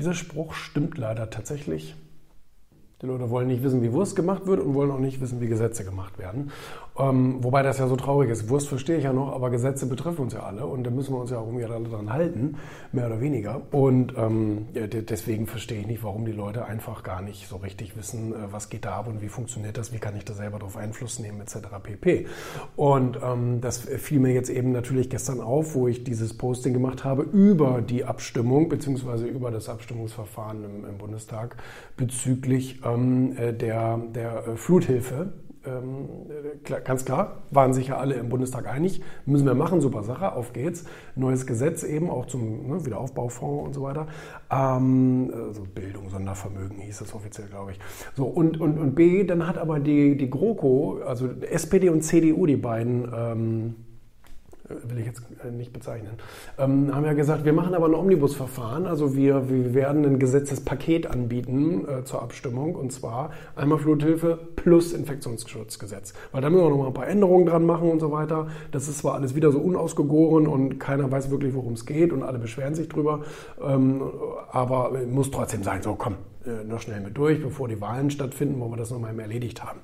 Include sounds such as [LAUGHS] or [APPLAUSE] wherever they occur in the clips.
Dieser Spruch stimmt leider tatsächlich. Die Leute wollen nicht wissen, wie Wurst gemacht wird und wollen auch nicht wissen, wie Gesetze gemacht werden. Ähm, wobei das ja so traurig ist. Wurst verstehe ich ja noch, aber Gesetze betreffen uns ja alle und da müssen wir uns ja auch irgendwie alle dran halten, mehr oder weniger. Und ähm, deswegen verstehe ich nicht, warum die Leute einfach gar nicht so richtig wissen, äh, was geht da ab und wie funktioniert das, wie kann ich da selber darauf Einfluss nehmen, etc. pp. Und ähm, das fiel mir jetzt eben natürlich gestern auf, wo ich dieses Posting gemacht habe über die Abstimmung beziehungsweise über das Abstimmungsverfahren im, im Bundestag bezüglich ähm, äh, der, der äh, Fluthilfe ganz klar, waren sich ja alle im Bundestag einig, müssen wir machen, super Sache, auf geht's. Neues Gesetz eben, auch zum ne, Wiederaufbaufonds und so weiter. Ähm, also Bildung, Sondervermögen hieß es offiziell, glaube ich. So, und, und, und B, dann hat aber die, die GroKo, also SPD und CDU, die beiden ähm, will ich jetzt äh, nicht bezeichnen, ähm, haben ja gesagt, wir machen aber ein Omnibusverfahren, also wir, wir werden ein Gesetzespaket anbieten äh, zur Abstimmung und zwar einmal Fluthilfe plus Infektionsschutzgesetz. Weil da müssen wir noch mal ein paar Änderungen dran machen und so weiter. Das ist zwar alles wieder so unausgegoren und keiner weiß wirklich, worum es geht und alle beschweren sich drüber, ähm, aber muss trotzdem sein, so komm, äh, noch schnell mit durch, bevor die Wahlen stattfinden, wo wir das nochmal erledigt haben.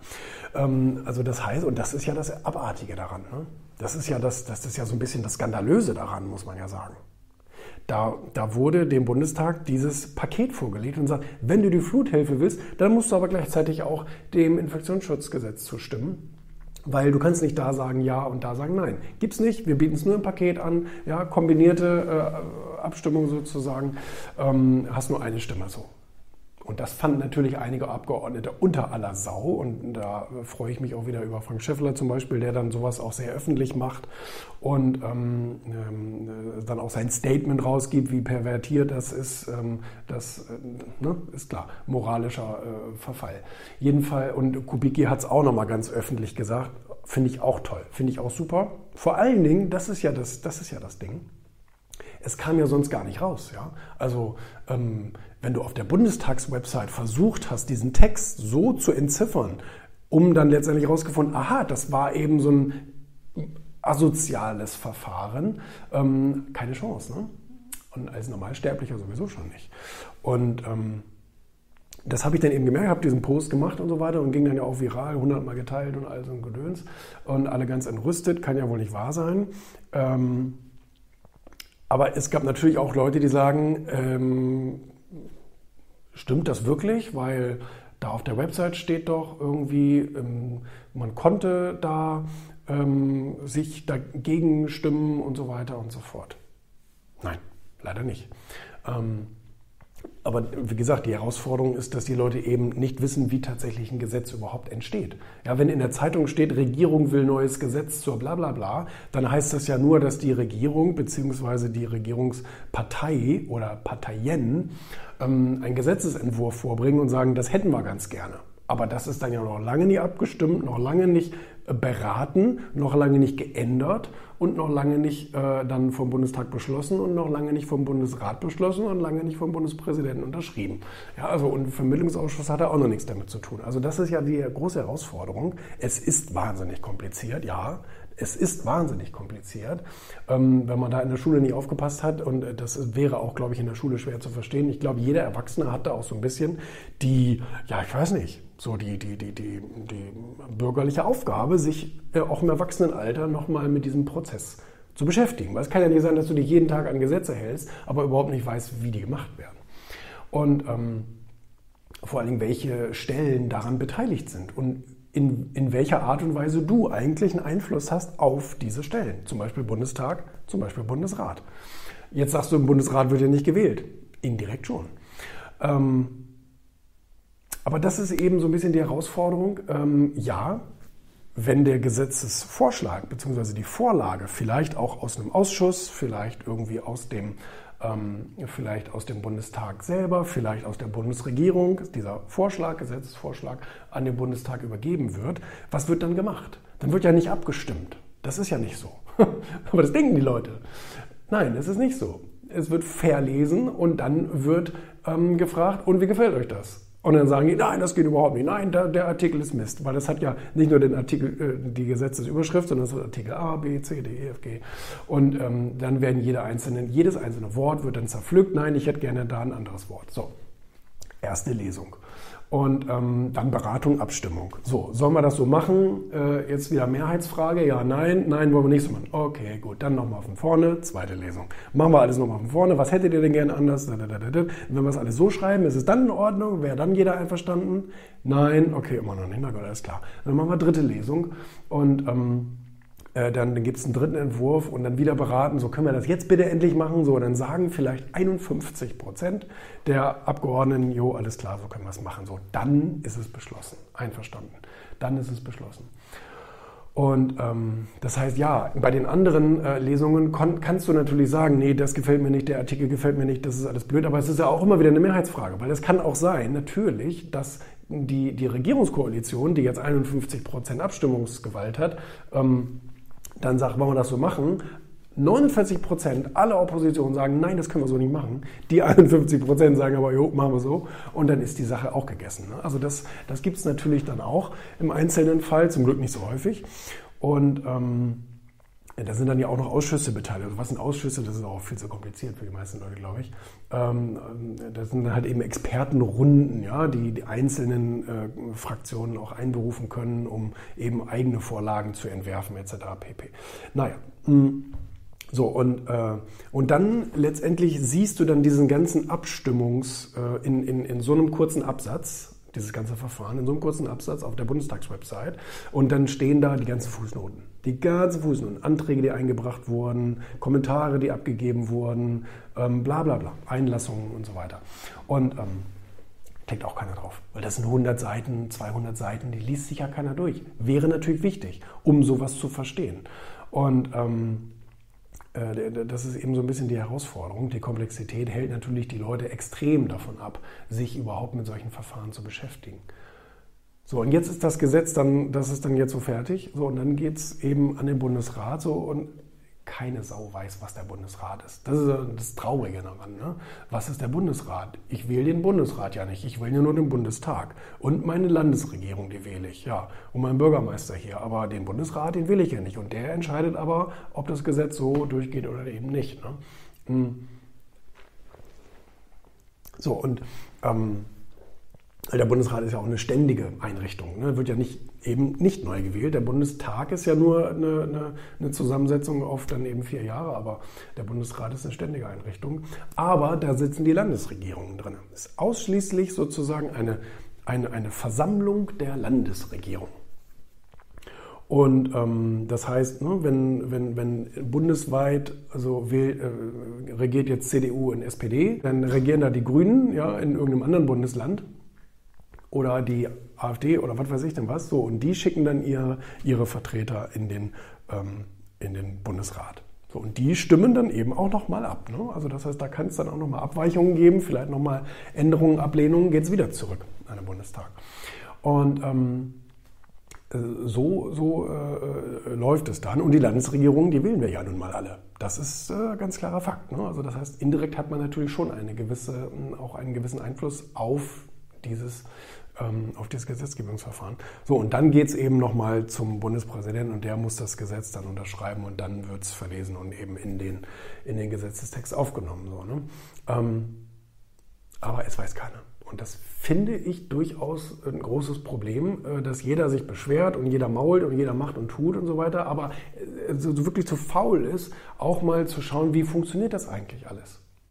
Ähm, also das heißt, und das ist ja das Abartige daran. Ne? Das ist ja das, das ist ja so ein bisschen das Skandalöse daran, muss man ja sagen. Da, da wurde dem Bundestag dieses Paket vorgelegt und sagt, wenn du die Fluthilfe willst, dann musst du aber gleichzeitig auch dem Infektionsschutzgesetz zustimmen. Weil du kannst nicht da sagen ja und da sagen nein. Gibt's nicht. Wir bieten es nur im Paket an. Ja, kombinierte äh, Abstimmung sozusagen. Ähm, hast nur eine Stimme so. Und das fanden natürlich einige Abgeordnete unter aller Sau. Und da freue ich mich auch wieder über Frank Schäffler zum Beispiel, der dann sowas auch sehr öffentlich macht und ähm, ähm, dann auch sein Statement rausgibt, wie pervertiert das ist. Ähm, das äh, ne, ist klar, moralischer äh, Verfall. Jedenfalls, und Kubicki hat es auch nochmal ganz öffentlich gesagt, finde ich auch toll, finde ich auch super. Vor allen Dingen, das ist ja das, das, ist ja das Ding es kam ja sonst gar nicht raus. Ja? Also ähm, wenn du auf der Bundestagswebsite versucht hast, diesen Text so zu entziffern, um dann letztendlich herausgefunden, aha, das war eben so ein asoziales Verfahren, ähm, keine Chance. Ne? Und als Normalsterblicher sowieso schon nicht. Und ähm, das habe ich dann eben gemerkt, habe diesen Post gemacht und so weiter und ging dann ja auch viral, hundertmal geteilt und all so ein Gedöns. Und alle ganz entrüstet, kann ja wohl nicht wahr sein. Ähm, aber es gab natürlich auch Leute, die sagen, ähm, stimmt das wirklich? Weil da auf der Website steht doch irgendwie, ähm, man konnte da ähm, sich dagegen stimmen und so weiter und so fort. Nein, leider nicht. Aber wie gesagt, die Herausforderung ist, dass die Leute eben nicht wissen, wie tatsächlich ein Gesetz überhaupt entsteht. Ja, wenn in der Zeitung steht, Regierung will neues Gesetz zur bla bla bla, dann heißt das ja nur, dass die Regierung bzw. die Regierungspartei oder Parteien ähm, einen Gesetzesentwurf vorbringen und sagen, das hätten wir ganz gerne. Aber das ist dann ja noch lange nicht abgestimmt, noch lange nicht beraten, noch lange nicht geändert und noch lange nicht äh, dann vom Bundestag beschlossen und noch lange nicht vom Bundesrat beschlossen und lange nicht vom Bundespräsidenten unterschrieben. Ja, also und Vermittlungsausschuss hat da auch noch nichts damit zu tun. Also das ist ja die große Herausforderung. Es ist wahnsinnig kompliziert, ja. Es ist wahnsinnig kompliziert, ähm, wenn man da in der Schule nicht aufgepasst hat. Und das wäre auch, glaube ich, in der Schule schwer zu verstehen. Ich glaube, jeder Erwachsene hat da auch so ein bisschen die, ja, ich weiß nicht, so die, die, die, die, die bürgerliche Aufgabe, sich äh, auch im Erwachsenenalter nochmal mit diesem Prozess zu beschäftigen. Weil es kann ja nicht sein, dass du dich jeden Tag an Gesetze hältst, aber überhaupt nicht weißt, wie die gemacht werden. Und ähm, vor allen Dingen, welche Stellen daran beteiligt sind und in, in welcher Art und Weise du eigentlich einen Einfluss hast auf diese Stellen. Zum Beispiel Bundestag, zum Beispiel Bundesrat. Jetzt sagst du, im Bundesrat wird ja nicht gewählt. Indirekt schon. Ähm, aber das ist eben so ein bisschen die Herausforderung. Ähm, ja, wenn der Gesetzesvorschlag bzw. die Vorlage vielleicht auch aus einem Ausschuss, vielleicht irgendwie aus dem, ähm, vielleicht aus dem Bundestag selber, vielleicht aus der Bundesregierung, dieser Vorschlag, Gesetzesvorschlag an den Bundestag übergeben wird, was wird dann gemacht? Dann wird ja nicht abgestimmt. Das ist ja nicht so. [LAUGHS] Aber das denken die Leute. Nein, es ist nicht so. Es wird verlesen und dann wird ähm, gefragt, und wie gefällt euch das? Und dann sagen die, nein, das geht überhaupt nicht. Nein, der, der Artikel ist Mist. Weil das hat ja nicht nur den Artikel, äh, die Gesetzesüberschrift, sondern das ist Artikel A, B, C, D, E, F, G. Und ähm, dann werden jede einzelne, jedes einzelne Wort wird dann zerpflückt. Nein, ich hätte gerne da ein anderes Wort. So, erste Lesung und ähm, dann Beratung, Abstimmung. So, sollen wir das so machen? Äh, jetzt wieder Mehrheitsfrage, ja, nein, nein, wollen wir nicht so machen. Okay, gut, dann nochmal von vorne, zweite Lesung. Machen wir alles nochmal von vorne. Was hättet ihr denn gerne anders? Wenn wir es alles so schreiben, ist es dann in Ordnung? Wäre dann jeder einverstanden? Nein, okay, immer noch nicht, na gut, alles klar. Dann machen wir dritte Lesung und ähm, äh, dann, dann gibt es einen dritten Entwurf und dann wieder beraten, so können wir das jetzt bitte endlich machen. So, dann sagen vielleicht 51 Prozent der Abgeordneten, jo, alles klar, so können wir es machen. So, dann ist es beschlossen. Einverstanden. Dann ist es beschlossen. Und ähm, das heißt, ja, bei den anderen äh, Lesungen kannst du natürlich sagen, nee, das gefällt mir nicht, der Artikel gefällt mir nicht, das ist alles blöd, aber es ist ja auch immer wieder eine Mehrheitsfrage, weil es kann auch sein, natürlich, dass die, die Regierungskoalition, die jetzt 51 Prozent Abstimmungsgewalt hat, ähm, dann sagt, wollen wir das so machen? 49 Prozent aller Opposition sagen, nein, das können wir so nicht machen. Die 51 Prozent sagen aber, jo, machen wir so. Und dann ist die Sache auch gegessen. Ne? Also das, das gibt es natürlich dann auch im einzelnen Fall, zum Glück nicht so häufig. Und ähm, da sind dann ja auch noch Ausschüsse beteiligt. Also was sind Ausschüsse? Das ist auch viel zu kompliziert für die meisten Leute, glaube ich. Ähm, das sind halt eben Expertenrunden, ja, die die einzelnen äh, Fraktionen auch einberufen können, um eben eigene Vorlagen zu entwerfen, etc. pp. Naja. Hm. So, und, äh, und dann letztendlich siehst du dann diesen ganzen Abstimmungs äh, in, in, in so einem kurzen Absatz, dieses ganze Verfahren in so einem kurzen Absatz auf der Bundestagswebsite. Und dann stehen da die ganzen Fußnoten. Die ganzen Fußnoten, Anträge, die eingebracht wurden, Kommentare, die abgegeben wurden, ähm, bla bla bla, Einlassungen und so weiter. Und ähm, klickt auch keiner drauf, weil das sind 100 Seiten, 200 Seiten, die liest sich ja keiner durch. Wäre natürlich wichtig, um sowas zu verstehen. Und ähm, äh, das ist eben so ein bisschen die Herausforderung. Die Komplexität hält natürlich die Leute extrem davon ab, sich überhaupt mit solchen Verfahren zu beschäftigen. So, und jetzt ist das Gesetz dann, das ist dann jetzt so fertig. So, und dann geht es eben an den Bundesrat so und keine Sau weiß, was der Bundesrat ist. Das ist das Traurige daran. Ne? Was ist der Bundesrat? Ich wähle den Bundesrat ja nicht. Ich wähle ja nur den Bundestag. Und meine Landesregierung, die wähle ich, ja. Und meinen Bürgermeister hier. Aber den Bundesrat, den will ich ja nicht. Und der entscheidet aber, ob das Gesetz so durchgeht oder eben nicht. Ne? Hm. So, und ähm, der Bundesrat ist ja auch eine ständige Einrichtung. Ne? Wird ja nicht eben nicht neu gewählt. Der Bundestag ist ja nur eine, eine, eine, Zusammensetzung auf dann eben vier Jahre, aber der Bundesrat ist eine ständige Einrichtung. Aber da sitzen die Landesregierungen drin. Es ist ausschließlich sozusagen eine, eine, eine Versammlung der Landesregierung. Und ähm, das heißt, ne, wenn, wenn, wenn bundesweit, also will, äh, regiert jetzt CDU und SPD, dann regieren da die Grünen ja, in irgendeinem anderen Bundesland oder die AfD oder was weiß ich denn was. So, und die schicken dann ihre, ihre Vertreter in den, ähm, in den Bundesrat. So, und die stimmen dann eben auch nochmal ab. Ne? Also das heißt, da kann es dann auch nochmal Abweichungen geben, vielleicht nochmal Änderungen, Ablehnungen, geht es wieder zurück an den Bundestag. Und ähm, äh, so, so äh, läuft es dann. Und die Landesregierung, die wählen wir ja nun mal alle. Das ist äh, ganz klarer Fakt. Ne? Also das heißt, indirekt hat man natürlich schon eine gewisse, auch einen gewissen Einfluss auf dieses ähm, auf dieses Gesetzgebungsverfahren. So, und dann geht es eben nochmal zum Bundespräsidenten und der muss das Gesetz dann unterschreiben und dann wird es verlesen und eben in den, in den Gesetzestext aufgenommen. So, ne? ähm, aber es weiß keiner. Und das finde ich durchaus ein großes Problem, äh, dass jeder sich beschwert und jeder mault und jeder macht und tut und so weiter, aber äh, wirklich zu faul ist, auch mal zu schauen, wie funktioniert das eigentlich alles.